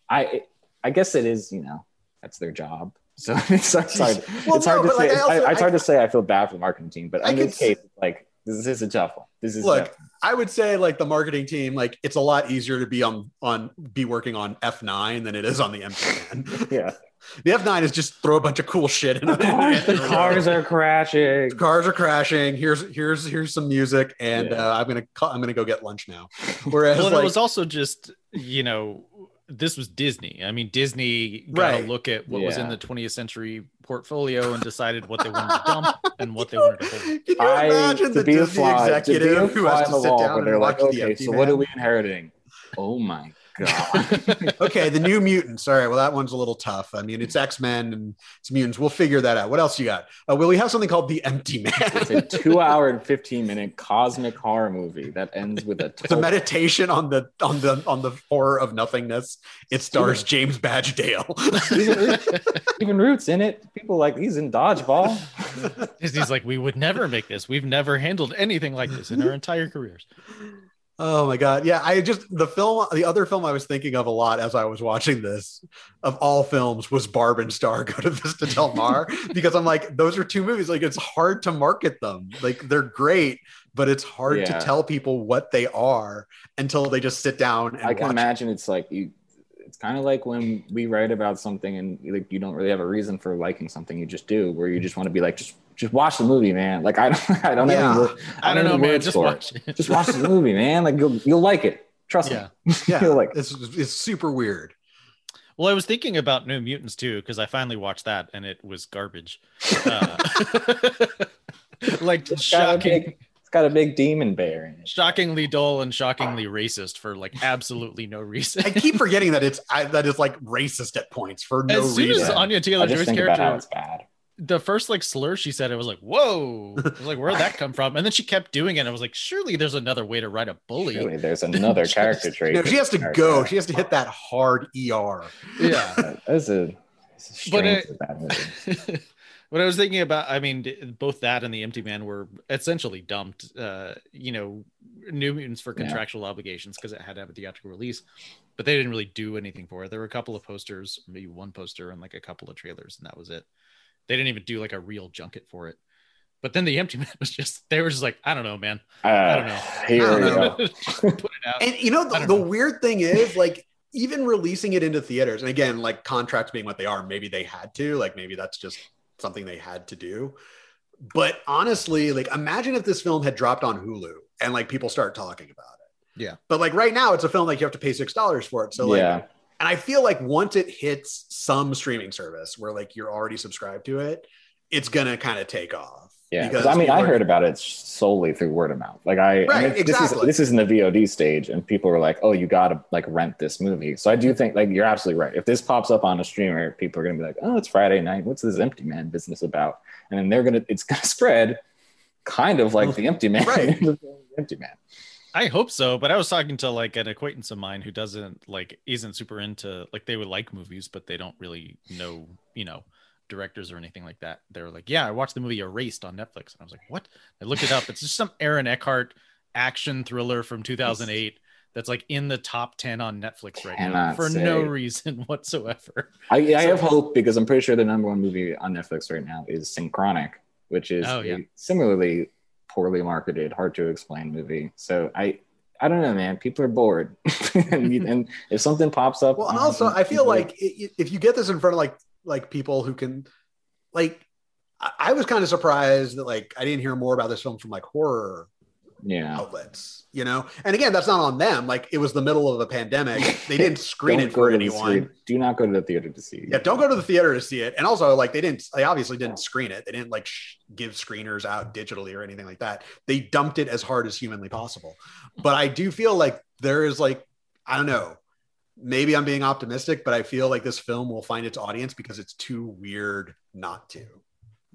I I guess it is, you know, that's their job. So [LAUGHS] it's, it's hard. Well, it's no, hard to say. like, I also- I, it's hard I- to say. I feel bad for the marketing team, but I in this case, like this is a tough one. This is Look, definitely- I would say like the marketing team, like it's a lot easier to be on on be working on F9 than it is on the M10. [LAUGHS] yeah. the F9 is just throw a bunch of cool shit in [LAUGHS] The cars, the it. cars are crashing. cars are crashing. Here's here's here's some music, and Yeah. uh, I'm gonna ca- I'm gonna go get lunch now. [LAUGHS] Whereas well, like it was also just you know this was Disney. I mean, Disney got Right. to look at what was in the 20th century portfolio and decided what they wanted to dump [LAUGHS] and what they wanted to hold. Can you I imagine to the be a Disney fly, to be a executive who has to sit down and they're watch like, the okay, empty so man? what are we inheriting? Oh my god. [LAUGHS] okay, the new mutants. All right, well that one's a little tough. I mean, it's X Men and it's mutants. We'll figure that out. What else you got? Uh, will we have something called the Empty Man? It's a two-hour and fifteen-minute cosmic horror movie that ends with a. [LAUGHS] It's a meditation on the on the on the horror of nothingness. It stars James Badge Dale. even, [LAUGHS] Stephen Root's in it. People like he's in dodgeball. Disney's like, we would never make this. We've never handled anything like this in our entire careers. Oh my god. Yeah, I just the film the other film I was thinking of a lot as I was watching this of all films was Barb and Star [LAUGHS] Go to Vista Del Mar because I'm like those are two movies like it's hard to market them. Like they're great, but it's hard to tell people what they are until they just sit down and I can imagine it's like you. It's kind of like when we write about something and like you don't really have a reason for liking something, you just do, where you just want to be like, just just watch the movie, man. Like I don't, [LAUGHS] I don't Yeah. have any, I don't have know, man. Just for it. watch it. Just watch the [LAUGHS] movie, man. Like you'll you'll like it. Trust Yeah. me. Yeah, [LAUGHS] You'll like. it's it's super weird. Well, I was thinking about New Mutants too because I finally watched that and it was garbage. Uh, like It's got a shocking, big, it's got a big demon bear in it. shockingly dull and shockingly racist for like absolutely no reason. I keep forgetting that it's I, that is like racist at points for no as soon reason. as Anya Taylor Joy's think about how character, it's bad. The first like slur she said, I was like, "Whoa!" I was like, "Where'd that [LAUGHS] come from?" And then she kept doing it. And I was like, "Surely there's another way to write a bully." Surely there's another [LAUGHS] character trait. no, she has to character. go. She has to hit that hard ER. Yeah. [LAUGHS] That's a, that's a But strange it- bad what I was thinking about, I mean, both that and the Empty Man were essentially dumped. Uh, you know, New Mutants for Yeah. contractual obligations because it had to have a theatrical release, but they didn't really do anything for it. There were a couple of posters, maybe one poster, and like a couple of trailers, and that was it. They didn't even do like a real junket for it. But then the Empty [LAUGHS] Man was just they were just like, I don't know, man. Uh, I don't know. Here I don't go. [LAUGHS] Put it out. And you know, the, the know. weird thing is, like, even releasing it into theaters, and again, like contracts being what they are, maybe they had to, like, maybe that's just something they had to do. But honestly, like imagine if this film had dropped on Hulu and like people start talking about it. Yeah. But like right now, it's a film like you have to pay six dollars for it. So like, yeah, and I feel like once it hits some streaming service where like you're already subscribed to it, it's gonna kind of take off. yeah. Because I mean, I heard about it solely through word of mouth. Like I, Right, and it- exactly. This is, this is in the VOD stage, and people were like, "Oh, you gotta like rent this movie." So I do think like you're absolutely right. If this pops up on a streamer, people are gonna be like, "Oh, it's Friday night. What's this Empty Man business about?" And then they're gonna, it's gonna [LAUGHS] spread, kind of like the Empty Man. Right. The [LAUGHS] Empty Man. I hope so, but I was talking to like an acquaintance of mine who doesn't like isn't super into like they would like movies, but they don't really know, you know, directors or anything like that. They were like, "Yeah, I watched the movie Erased on Netflix," and I was like, "What?" I looked it up. It's just some Aaron Eckhart action thriller from 2008 that's like in the top 10 on Netflix right now for say. no reason [LAUGHS] whatsoever. I, I So- have hope because I'm pretty sure the number one movie on Netflix right now is Synchronic, which is Oh, yeah. similarly poorly marketed, hard to explain movie. So I, I don't know, man. People are bored, [LAUGHS] and, and if something pops up, Well, also I feel TV, like if you get this in front of like like people who can, like, I was kind of surprised that like I didn't hear more about this film from like horror yeah, outlets, you know. And again, that's not on them. Like it was the middle of a pandemic; they [LAUGHS] didn't screen it for anyone. Do not go to the theater to see. It. Yeah, don't go to the theater to see it. And also, like, they didn't, they obviously didn't screen it. They didn't like sh- give screeners out digitally or anything like that. They dumped it as hard as humanly possible. But I do feel like there is like, I don't know, maybe I'm being optimistic, but I feel like this film will find its audience because it's too weird not to.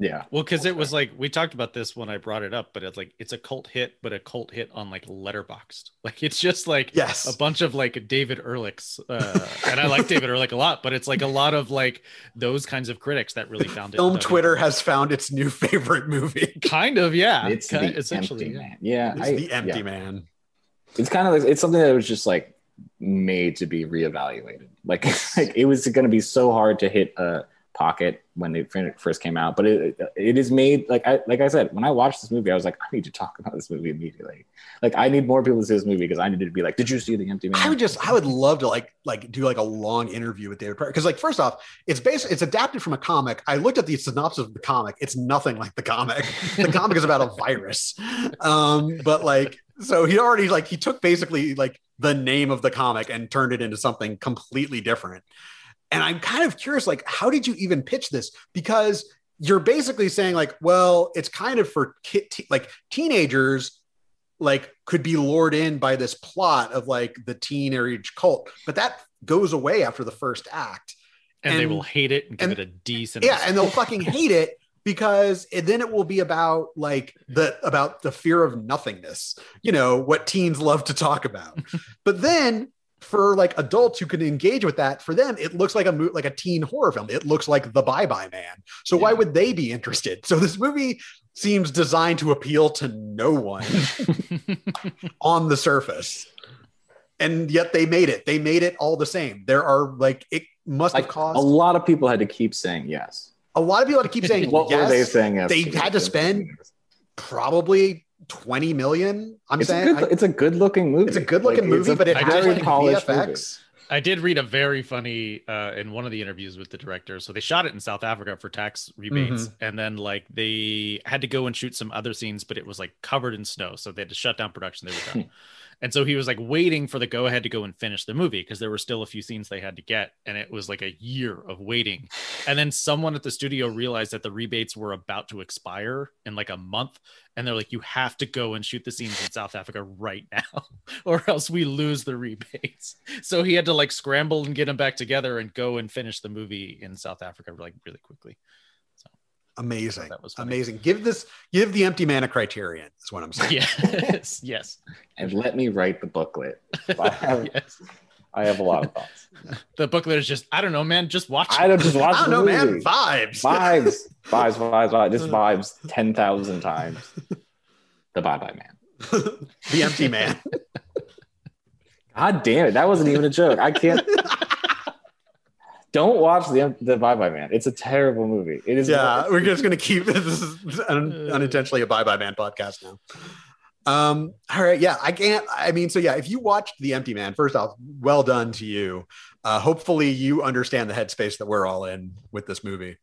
Yeah, Well, because it was like we talked about this when I brought it up, but it's like it's a cult hit, but a cult hit on like Letterboxd. [LAUGHS] Like it's just like Yes. a bunch of like David Ehrlich's, uh, and I like David Ehrlich a lot, but it's like a lot of like those kinds of critics that really found it. Film Twitter has found its new favorite movie. [LAUGHS] kind of yeah, it's ki- the essentially empty yeah. man. Yeah, It's I- the empty yeah. man. It's kind of like it's something that was just like made to be reevaluated. Like, [LAUGHS] like it was going to be so hard to hit a pocket when it first came out, but it it is made like I like I said when I watched this movie, I was like, I need to talk about this movie immediately. Like, I need more people to see this movie because I needed to be like, Did you see the Empty Man? I would just, I would love to like, like do like a long interview with David Prior. because like first off, it's based, it's adapted from a comic. I looked at the synopsis of the comic. It's nothing like the comic. The comic is about a virus, um, but like, so he already like he took basically like the name of the comic and turned it into something completely different. And I'm kind of curious, like, how did you even pitch this? Because you're basically saying like, well, it's kind of for te- like teenagers like could be lured in by this plot of like the teen teenage cult, but that goes away after the first act. and, they will hate it and give and- it a decent. Yeah, and they'll fucking [LAUGHS] hate it because then it will be about like the about the fear of nothingness. You know what teens love to talk about. [LAUGHS] but then for like adults who can engage with that, for them it looks like a like a teen horror film. It looks like The Bye Bye Man. So why would they be interested? So this movie seems designed to appeal to no one [LAUGHS] on the surface. And yet they made it. They made it all the same. There are like it must have like caused a lot of people had to keep saying yes. a lot of people had to keep [LAUGHS] saying What yes. were they saying yes? they had to spend- Probably 20 million. I'm It's a saying good. I- it's a good looking movie. it's a good looking Like, movie, a but it I has like polished VFX. I did read a very funny uh, in one of the interviews with the director. So they shot it in South Africa for tax rebates, Mm-hmm. and then like they had to go and shoot some other scenes, but it was like covered in snow, so they had to shut down production. They were done, [LAUGHS] and so he was like waiting for the go ahead to go and finish the movie because there were still a few scenes they had to get, and it was like a year of waiting. And then someone at the studio realized that the rebates were about to expire in like a month, and they're like, "You have to go and shoot the scenes in South Africa right now, [LAUGHS] or else we lose the rebates." So he had to like scramble and get them back together and go and finish the movie in South Africa like really quickly. Amazing. That was funny. Amazing. Give this give the empty man a criterion, is what I'm saying. Yes, [LAUGHS] yes, and let me write the booklet. [LAUGHS] I have, yes. I have a lot of thoughts. The booklet is just I don't know, man. Just watch. I don't just watch I don't the know, man. movie. Vibes. Vibes, vibes, vibes, vibes. Just [LAUGHS] vibes ten thousand times. The Bye Bye Man. the empty man. God damn it! That wasn't even a joke. I can't. Don't watch the the Bye Bye Man. It's a terrible movie. It is. yeah, we're just gonna keep [LAUGHS] this is un, unintentionally a bye bye man podcast now. Um, all right, yeah, I can't. I mean, so yeah, if you watched The Empty Man, first off, well done to you. Uh, hopefully, you understand the headspace that we're all in with this movie.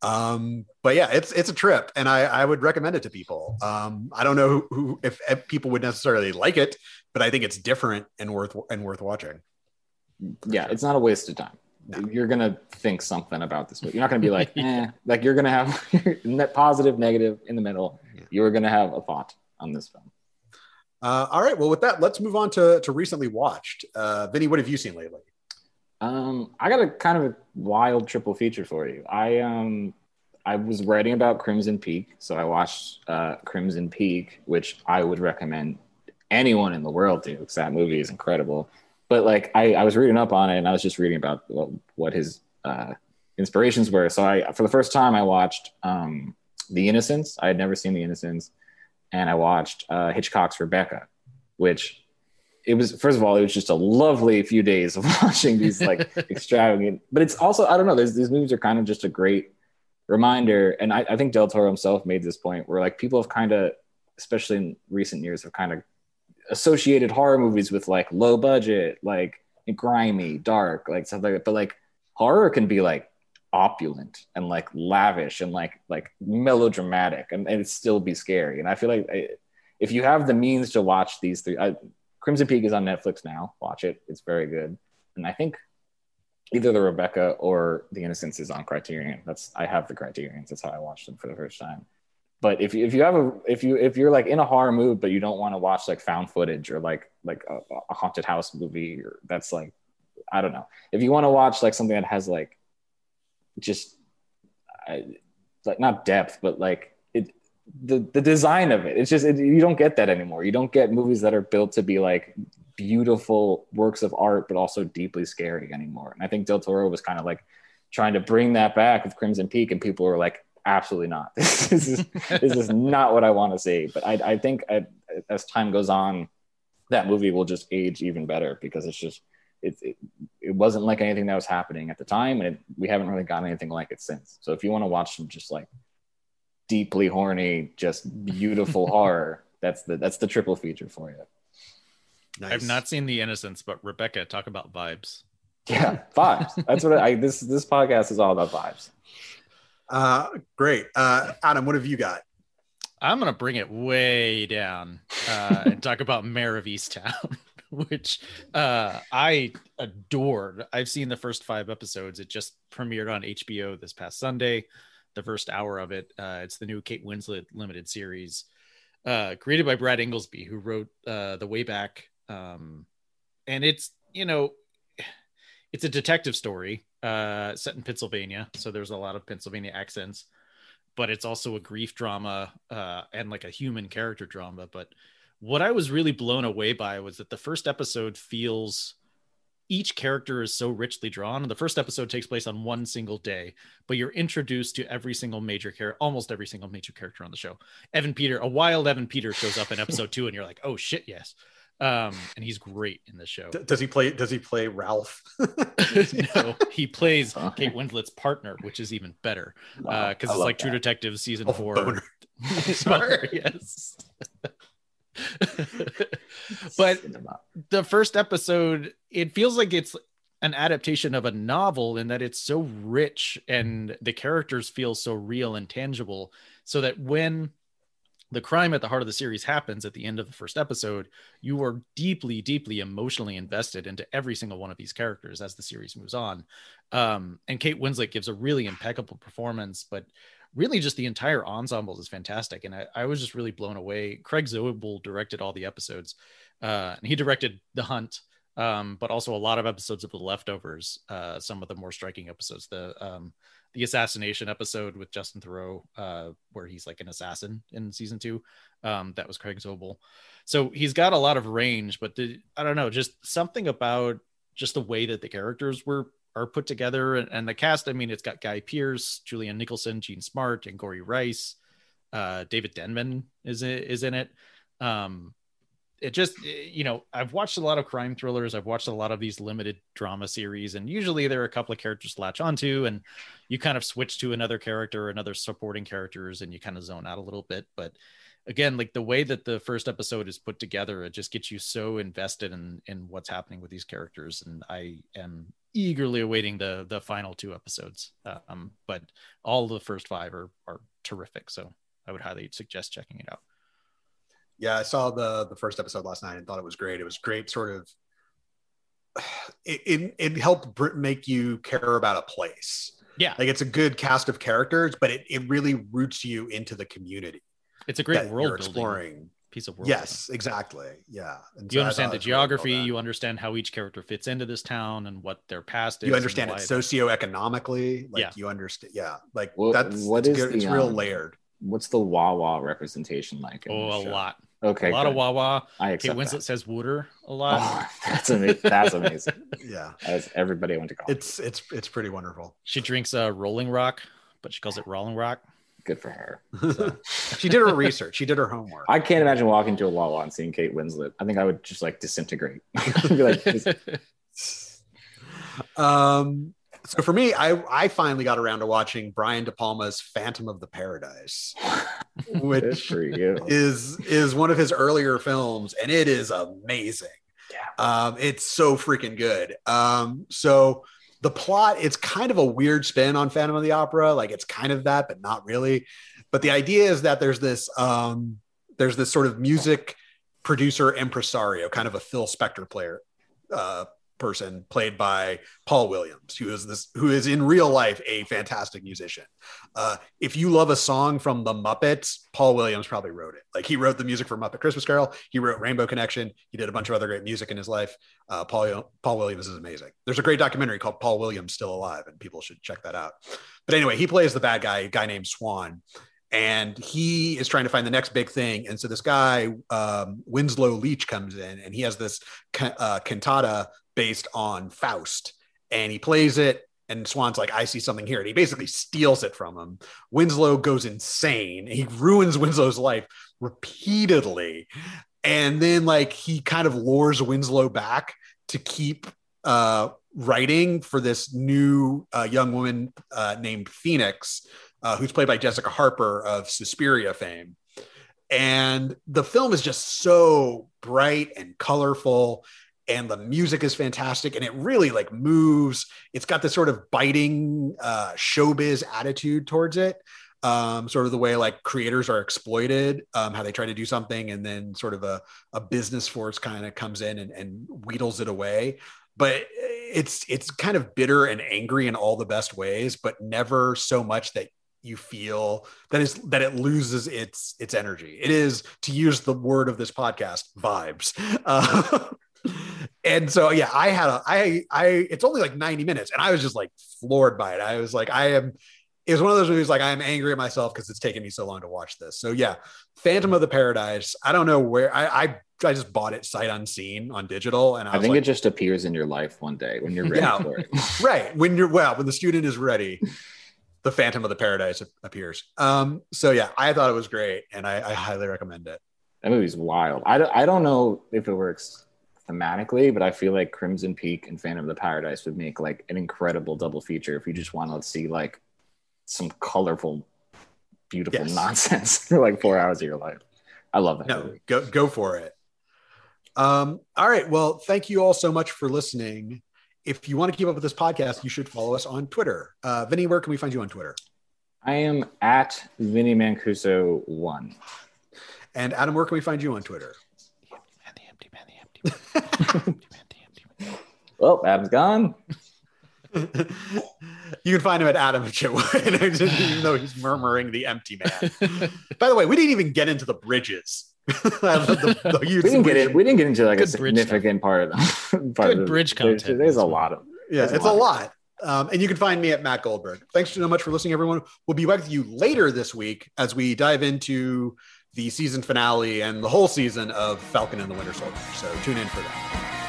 Um, but yeah, it's it's a trip, and I I would recommend it to people. Um, I don't know who, who if, if people would necessarily like it, but I think it's different and worth and worth watching. Yeah, it's not a waste of time. No. You're gonna think something about this movie. You're not gonna be like, [LAUGHS] eh. Like you're gonna have [LAUGHS] net positive, negative in the middle. Yeah. You're gonna have a thought on this film. Uh, all right, well, with that, let's move on to to recently watched. Uh, Vinnie, what have you seen lately? Um, I got a kind of a wild triple feature for you. I um, I was writing about Crimson Peak, so I watched uh, Crimson Peak, which I would recommend anyone in the world to, because that movie is incredible. But like, I, I was reading up on it, and I was just reading about what, what his uh, inspirations were. So I, for the first time, I watched um, The Innocents. I had never seen The Innocents, and I watched uh, Hitchcock's Rebecca, which it was first of all, it was just a lovely few days of [LAUGHS] watching these like [LAUGHS] extravagant. But it's also I don't know. These movies are kind of just a great reminder, and I, I think Del Toro himself made this point where like people have kind of, especially in recent years, have kind of associated horror movies with like low budget, like grimy, dark, like stuff like that. But like horror can be like opulent and like lavish and like like melodramatic and, and still be scary. And I feel like I, if you have the means to watch these three, I, Crimson Peak is on Netflix now. Watch it; it's very good. And I think either the Rebecca or the Innocents is on Criterion. That's I have the Criterions. That's how I watched them for the first time. But if you, if you have a if you if you're like in a horror mood, but you don't want to watch like found footage or like like a, a haunted house movie, or that's like I don't know. If you want to watch like something that has like just I, like not depth, but like it the the design of it. It's just it, you don't get that anymore. You don't get movies that are built to be like beautiful works of art, but also deeply scary anymore. And I think Del Toro was kind of like trying to bring that back with Crimson Peak, and people were like, absolutely not. [LAUGHS] this is this is not what I want to see. But I, I think I, as time goes on, that movie will just age even better because it's just it, it, it wasn't like anything that was happening at the time, and it, we haven't really got anything like it since. So if you want to watch some just like deeply horny, just beautiful [LAUGHS] horror, that's the that's the triple feature for you. Nice. I've not seen The Innocents, but Rebecca, talk about vibes. Yeah, vibes. That's what I this this podcast is all about vibes. Uh, great. Uh, Adam, what have you got? I'm gonna bring it way down uh, and talk about Mare of Easttown, [LAUGHS] which uh, I adored. I've seen the first five episodes. It just premiered on HBO this past Sunday. The first hour of it. Uh, it's the new Kate Winslet limited series, uh, created by Brad Inglesby, who wrote uh, the Way Back, um, and it's you know, it's a detective story uh, set in Pennsylvania, so there's a lot of Pennsylvania accents but it's also a grief drama uh, and like a human character drama. But what I was really blown away by was that the first episode feels each character is so richly drawn. The first episode takes place on one single day, but you're introduced to every single major character, almost every single major character on the show. Evan Peter, a wild Evan Peter shows up in episode two, and you're like, oh shit, yes. Um, and he's great in the show. Does he play? Does he play Ralph? [LAUGHS] [LAUGHS] no, he plays Oh. Kate Winslet's partner, which is even better because Wow, I it's love like True that. Detective season Oh, four. boner. [LAUGHS] Boner, yes. but Cinema. the first episode, it feels like it's an adaptation of a novel in that it's so rich and the characters feel so real and tangible. So that when the crime at the heart of the series happens at the end of the first episode, you are deeply, deeply emotionally invested into every single one of these characters as the series moves on. Um, and Kate Winslet gives a really impeccable performance, but really just the entire ensemble is fantastic. And I, I was just really blown away. Craig Zobel directed all the episodes, uh, and he directed The Hunt, um, but also a lot of episodes of The Leftovers, uh, some of the more striking episodes. The um, the assassination episode with Justin Theroux, uh, where he's like an assassin in season two. Um, that was Craig Zobel. So he's got a lot of range, but the, I don't know, just something about just the way that the characters were are put together and, and the cast. I mean, it's got Guy Pearce, Julianne Nicholson, Jean Smart, Angourie Rice. Uh, David Denman is is in it. Um, it just you know i've watched a lot of crime thrillers i've watched a lot of these limited drama series and usually there are a couple of characters to latch onto and you kind of switch to another character and other supporting characters and you kind of zone out a little bit but again like the way that the first episode is put together it just gets you so invested in in what's happening with these characters and i am eagerly awaiting the the final two episodes. Um, but all the first five are are terrific, so I would highly suggest checking it out. Yeah, I saw the the first episode last night and thought it was great. It was great, sort of. [SIGHS] It it, it helped br- make you care about a place. Yeah, Like it's a good cast of characters, but it, it really roots you into the community it's a great world exploring. piece of world. Yes, exactly. Yeah, And you I understand the it was really geography you understand how each character fits into this town and what their past is you understand it why- socioeconomically. Like Yeah. you understand. Yeah, like What- that's what it's is good. the, it's real um, layered. What's the Wawa representation like? oh a show? lot Okay, a lot of good. wawa I accept kate winslet that. says water a lot Oh, [LAUGHS] that's amazing. That's [LAUGHS] amazing. Yeah, That's everybody I went to college. it's it's it's pretty wonderful. she drinks uh, rolling rock but she calls it rolling rock Good for her. [LAUGHS] she did her research. She did her homework. I can't imagine walking to a Wawa and seeing Kate Winslet. I think I would just like disintegrate. Be like, this- Um, so for me, I I finally got around to watching Brian De Palma's Phantom of the Paradise, [LAUGHS] which for you. is is one of his earlier films, and it is amazing. Yeah. Um, it's so freaking good. Um, so the plot, it's kind of a weird spin on Phantom of the Opera. Like it's kind of that, but not really. But the idea is that there's this um, there's this sort of music producer impresario, kind of a Phil Spector player uh, person, played by Paul Williams, who is this who is in real life a fantastic musician. Uh, if you love a song from the Muppets, Paul Williams probably wrote it. Like he wrote the music for Muppet Christmas Carol. He wrote Rainbow Connection. He did a bunch of other great music in his life. Uh, Paul Paul Williams is amazing. There's a great documentary called Paul Williams Still Alive, and people should check that out. But anyway, he plays the bad guy, a guy named Swan, and he is trying to find the next big thing. And so this guy um, Winslow Leach comes in, and he has this uh, cantata based on Faust, and he plays it. And Swan's like, I see something here. And he basically steals it from him. Winslow goes insane. He ruins [LAUGHS] Winslow's life repeatedly. And then, like, he kind of lures Winslow back to keep uh, writing for this new uh, young woman uh, named Phoenix, uh, who's played by Jessica Harper of Suspiria fame. And the film is just so bright and colorful and the music is fantastic and it really like moves. It's got this sort of biting uh showbiz attitude towards it um sort of the way like creators are exploited um how they try to do something and then sort of a, a business force kind of comes in and, and wheedles it away. But it's it's kind of bitter and angry in all the best ways but never so much that you feel that is that it loses its its energy. It is to use the word of this podcast vibes. [LAUGHS] Uh, and so yeah i had a i i it's only like 90 minutes and i was just like floored by it i was like i am it was one of those movies like i'm angry at myself because it's taken me so long to watch this so yeah phantom of the paradise i don't know where i i, I just bought it sight unseen on digital and i, I think like, it just appears in your life one day when you're ready Yeah. for it. [LAUGHS] right when you're well when the student is ready the phantom of the paradise appears um so yeah i thought it was great and i, I highly recommend it That movie's wild. I don't, I don't know if it works thematically, but I feel like Crimson Peak and Phantom of the Paradise would make like an incredible double feature if you just want to see like some colorful, beautiful Yes. nonsense [LAUGHS] for like four hours of your life. I love that no movie. go go for it um all right well thank you all so much for listening if you want to keep up with this podcast you should follow us on twitter uh vinnie where can we find you on twitter I am at Vinnie Mancuso one. and adam where can we find you on twitter man the empty man the empty man, the empty man. Well, Adam's gone. [LAUGHS] you can find him at Adam Chitwood, [LAUGHS] even though he's murmuring the empty man. By the way, we didn't even get into the bridges. [LAUGHS] the, the, the We didn't get it. We didn't get into like a Good bridge significant part of the part Good of the, bridge there's- content. There's, a lot of. Yeah, There's a it's a lot. lot. Um, and you can find me at Matt Goldberg. Thanks so much for listening, everyone. We'll be back with you later this week as we dive into the season finale and the whole season of Falcon and the Winter Soldier. So tune in for that.